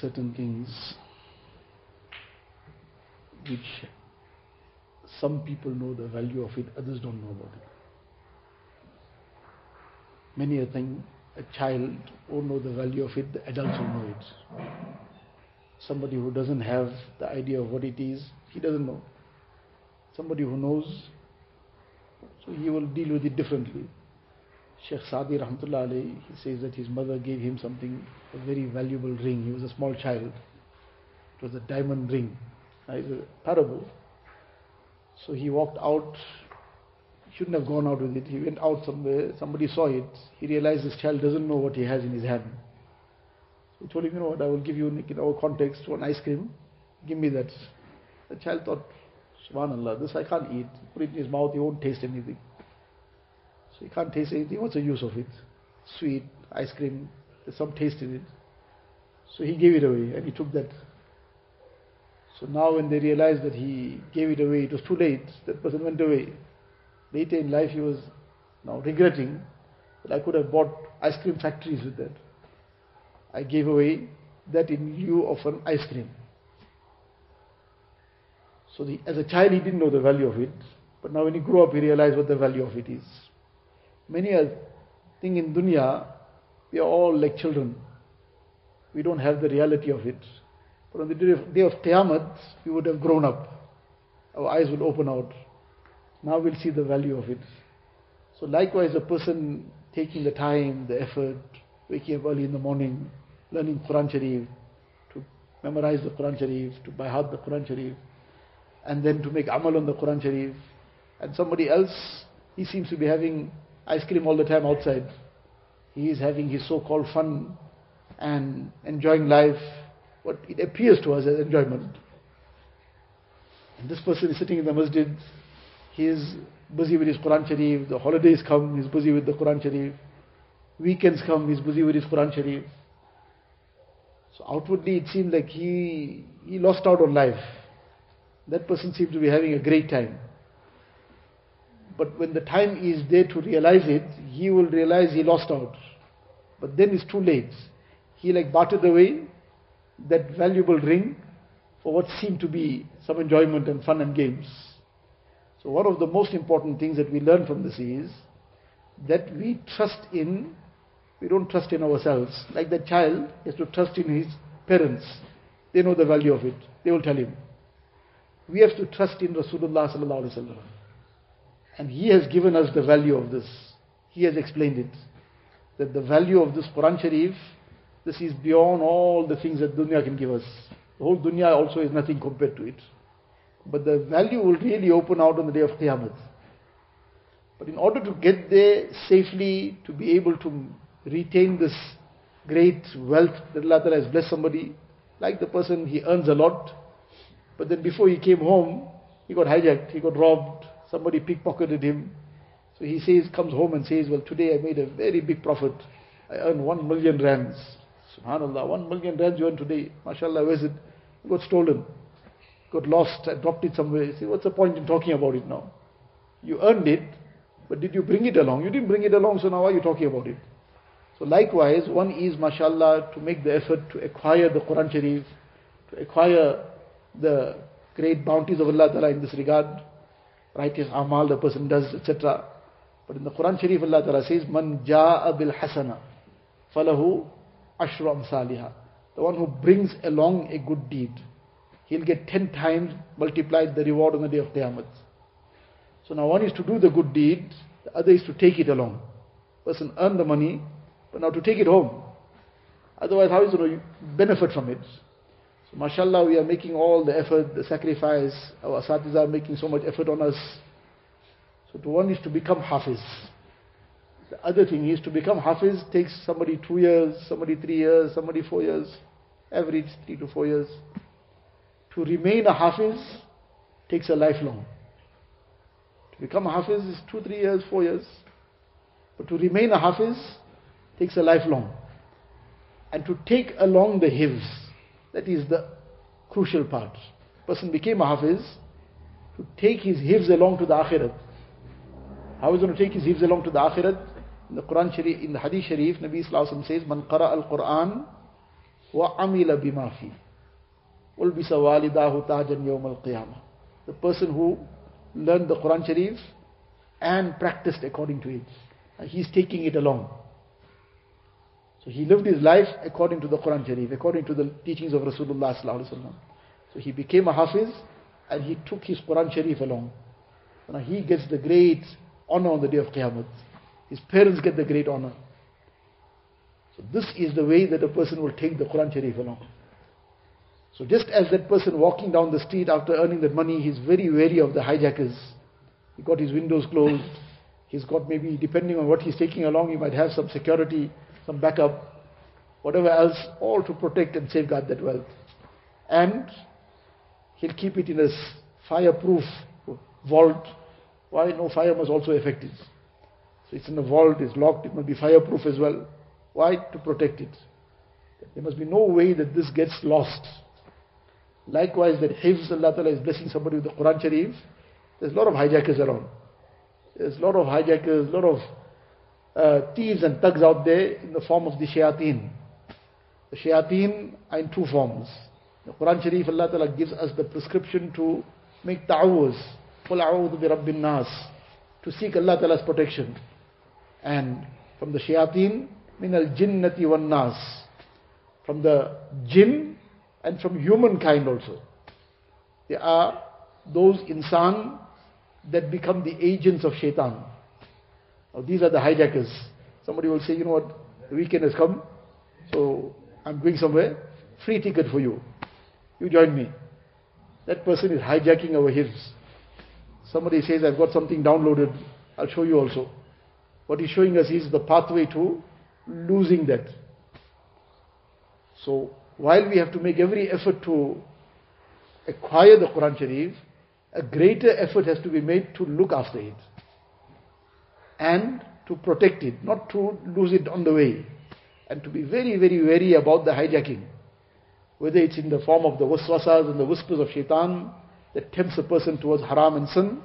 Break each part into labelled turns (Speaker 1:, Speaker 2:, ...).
Speaker 1: certain things which some people know the value of it, others don't know about it. Many a thing, a child won't know the value of it, the adults will know it. Somebody who doesn't have the idea of what it is, he doesn't know. Somebody who knows, so he will deal with it differently. Sheikh Sadi Rahmatullah alayhi, he says that his mother gave him something, a very valuable ring. He was a small child. It was a diamond ring. It's a parable. So he walked out, shouldn't have gone out with it. He went out somewhere, somebody saw it. He realized this child doesn't know what he has in his hand. So he told him, you know what, I will give you, in our context, one ice cream. Give me that. The child thought, subhanAllah, this I can't eat. Put it in his mouth, he won't taste anything. He can't taste anything. What's the use of it? Sweet, ice cream, there's some taste in it. So he gave it away and he took that. So now when they realized that he gave it away, it was too late. That person went away. Later in life he was now regretting that I could have bought ice cream factories with that. I gave away that in lieu of an ice cream. So the, as a child he didn't know the value of it, but now when he grew up he realized what the value of it is. Many a thing in dunya, we are all like children. We don't have the reality of it. But on the day of, day of Qiyamah, we would have grown up. Our eyes would open out. Now we'll see the value of it. So likewise, a person taking the time, the effort, waking up early in the morning, learning Quran Sharif, to memorize the Quran Sharif, to by heart the Quran Sharif, and then to make amal on the Quran Sharif. And somebody else, he seems to be having ice cream all the time outside. He is having his so-called fun and enjoying life, what it appears to us as enjoyment. And this person is sitting in the masjid, he is busy with his Quran Sharif, the holidays come, he's busy with the Quran Sharif, weekends come, he's busy with his Quran Sharif. So outwardly it seemed like he, he lost out on life. That person seemed to be having a great time. But when the time is there to realize it, he will realize he lost out. But then it's too late. He like bartered away that valuable ring for what seemed to be some enjoyment and fun and games. So one of the most important things that we learn from this is that we trust in, we don't trust in ourselves. Like the child has to trust in his parents. They know the value of it. They will tell him. We have to trust in Rasulullah sallallahu alaihi wasallam. And he has given us the value of this. He has explained it. That the value of this Quran Sharif, this is beyond all the things that dunya can give us. The whole dunya also is nothing compared to it. But the value will really open out on the day of Qiyamah. But in order to get there safely, to be able to retain this great wealth that Allah Ta'ala has blessed somebody, like the person, he earns a lot, but then before he came home, he got hijacked, he got robbed, somebody pickpocketed him. So he says, comes home and says, well today I made a very big profit. I earned one million rands. Subhanallah, one million rands you earned today. MashaAllah, where's it? It got stolen. Got lost, I dropped it somewhere. Say, what's the point in talking about it now? You earned it, but did you bring it along? You didn't bring it along, so now why are you talking about it? So likewise, one is, mashallah, to make the effort to acquire the Quran Sharif, to acquire the great bounties of Allah Ta'ala in this regard, righteous amal the person does, etc. But in the Quran Sharif, Allah Ta'ala says, Man ja'a bil hasana, falahu ashru amsaliha. The one who brings along a good deed, he'll get ten times multiplied the reward on the day of Qiyamah. So now one is to do the good deed, the other is to take it along. Person earn the money, but now to take it home. Otherwise, how is he going to benefit from it? Mashallah, we are making all the effort, the sacrifice. Our asatiz are making so much effort on us. So, to one is to become hafiz. The other thing is to become hafiz takes somebody two years, somebody three years, somebody four years, average three to four years. To remain a hafiz takes a lifelong. To become a hafiz is two, three years, four years. But to remain a hafiz takes a lifelong. And to take along the hifz, that is the crucial part. Person became a hafiz to take his hifz along to the akhirat. How is he going to take his hifz along to the akhirat? In the Quran Sharif, in the Hadith Sharif, Nabi Sallallahu says, "Man qara al Quran wa amila bima fi." Ulbisa tajan yawm al qiyamah. The person who learned the Quran Sharif and practiced according to it. He's taking it along. So he lived his life according to the Quran Sharif, according to the teachings of Rasulullah So he became a Hafiz and he took his Quran Sharif along. Now he gets the great honor on the day of Qiyamah. His parents get the great honor. So this is the way that a person will take the Quran Sharif along. So just as that person walking down the street after earning that money, he's very wary of the hijackers. He got his windows closed. He's got maybe, depending on what he's taking along, he might have some security, some backup, whatever else, all to protect and safeguard that wealth. And he'll keep it in a fireproof vault. Why? No fire must also affect it. So it's in a vault, it's locked, it must be fireproof as well. Why? To protect it. There must be no way that this gets lost. Likewise, that Hifz Allah Ta'ala is blessing somebody with the Quran Sharif, there's a lot of hijackers around. There's a lot of hijackers, a lot of uh, thieves and thugs out there in the form of the shayateen. The shayateen are in two forms. The Quran Sharif, Allah Ta'ala gives us the prescription to make ta'awuz. قُلْ أَعُوذُ بِرَبِّ النَّاسِ To seek Allah Ta'ala's protection. And from the shayateen, min al jinnati wan nas. From the jinn and from humankind also. There are those insan that become the agents of shaitan. Now, these are the hijackers. Somebody will say, you know what, the weekend has come, so I'm going somewhere, free ticket for you. You join me. That person is hijacking our hifz. Somebody says, I've got something downloaded, I'll show you also. What he's showing us is the pathway to losing that. So, while we have to make every effort to acquire the Quran Sharif, a greater effort has to be made to look after it and to protect it, not to lose it on the way, and to be very, very wary about the hijacking. Whether it's in the form of the waswasas and the whispers of shaitan that tempts a person towards haram and sin,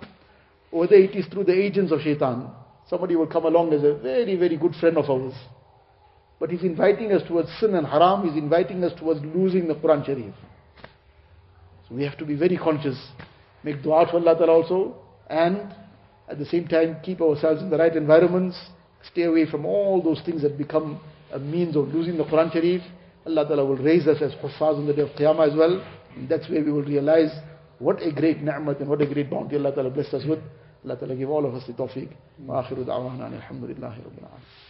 Speaker 1: or whether it is through the agents of shaitan. Somebody will come along as a very, very good friend of ours. But he's inviting us towards sin and haram, he's inviting us towards losing the Quran Sharif. So we have to be very conscious make dua for Allah Ta'ala also, and at the same time keep ourselves in the right environments, stay away from all those things that become a means of losing the Quran Sharif. Allah Ta'ala will raise us as Huffaz on the day of Qiyamah as well. And that's where we will realize what a great ni'mat and what a great bounty Allah Ta'ala blessed us with. Allah Ta'ala give all of us the tawfiq. Wa akhiru alhamdulillahi rabbil alamin.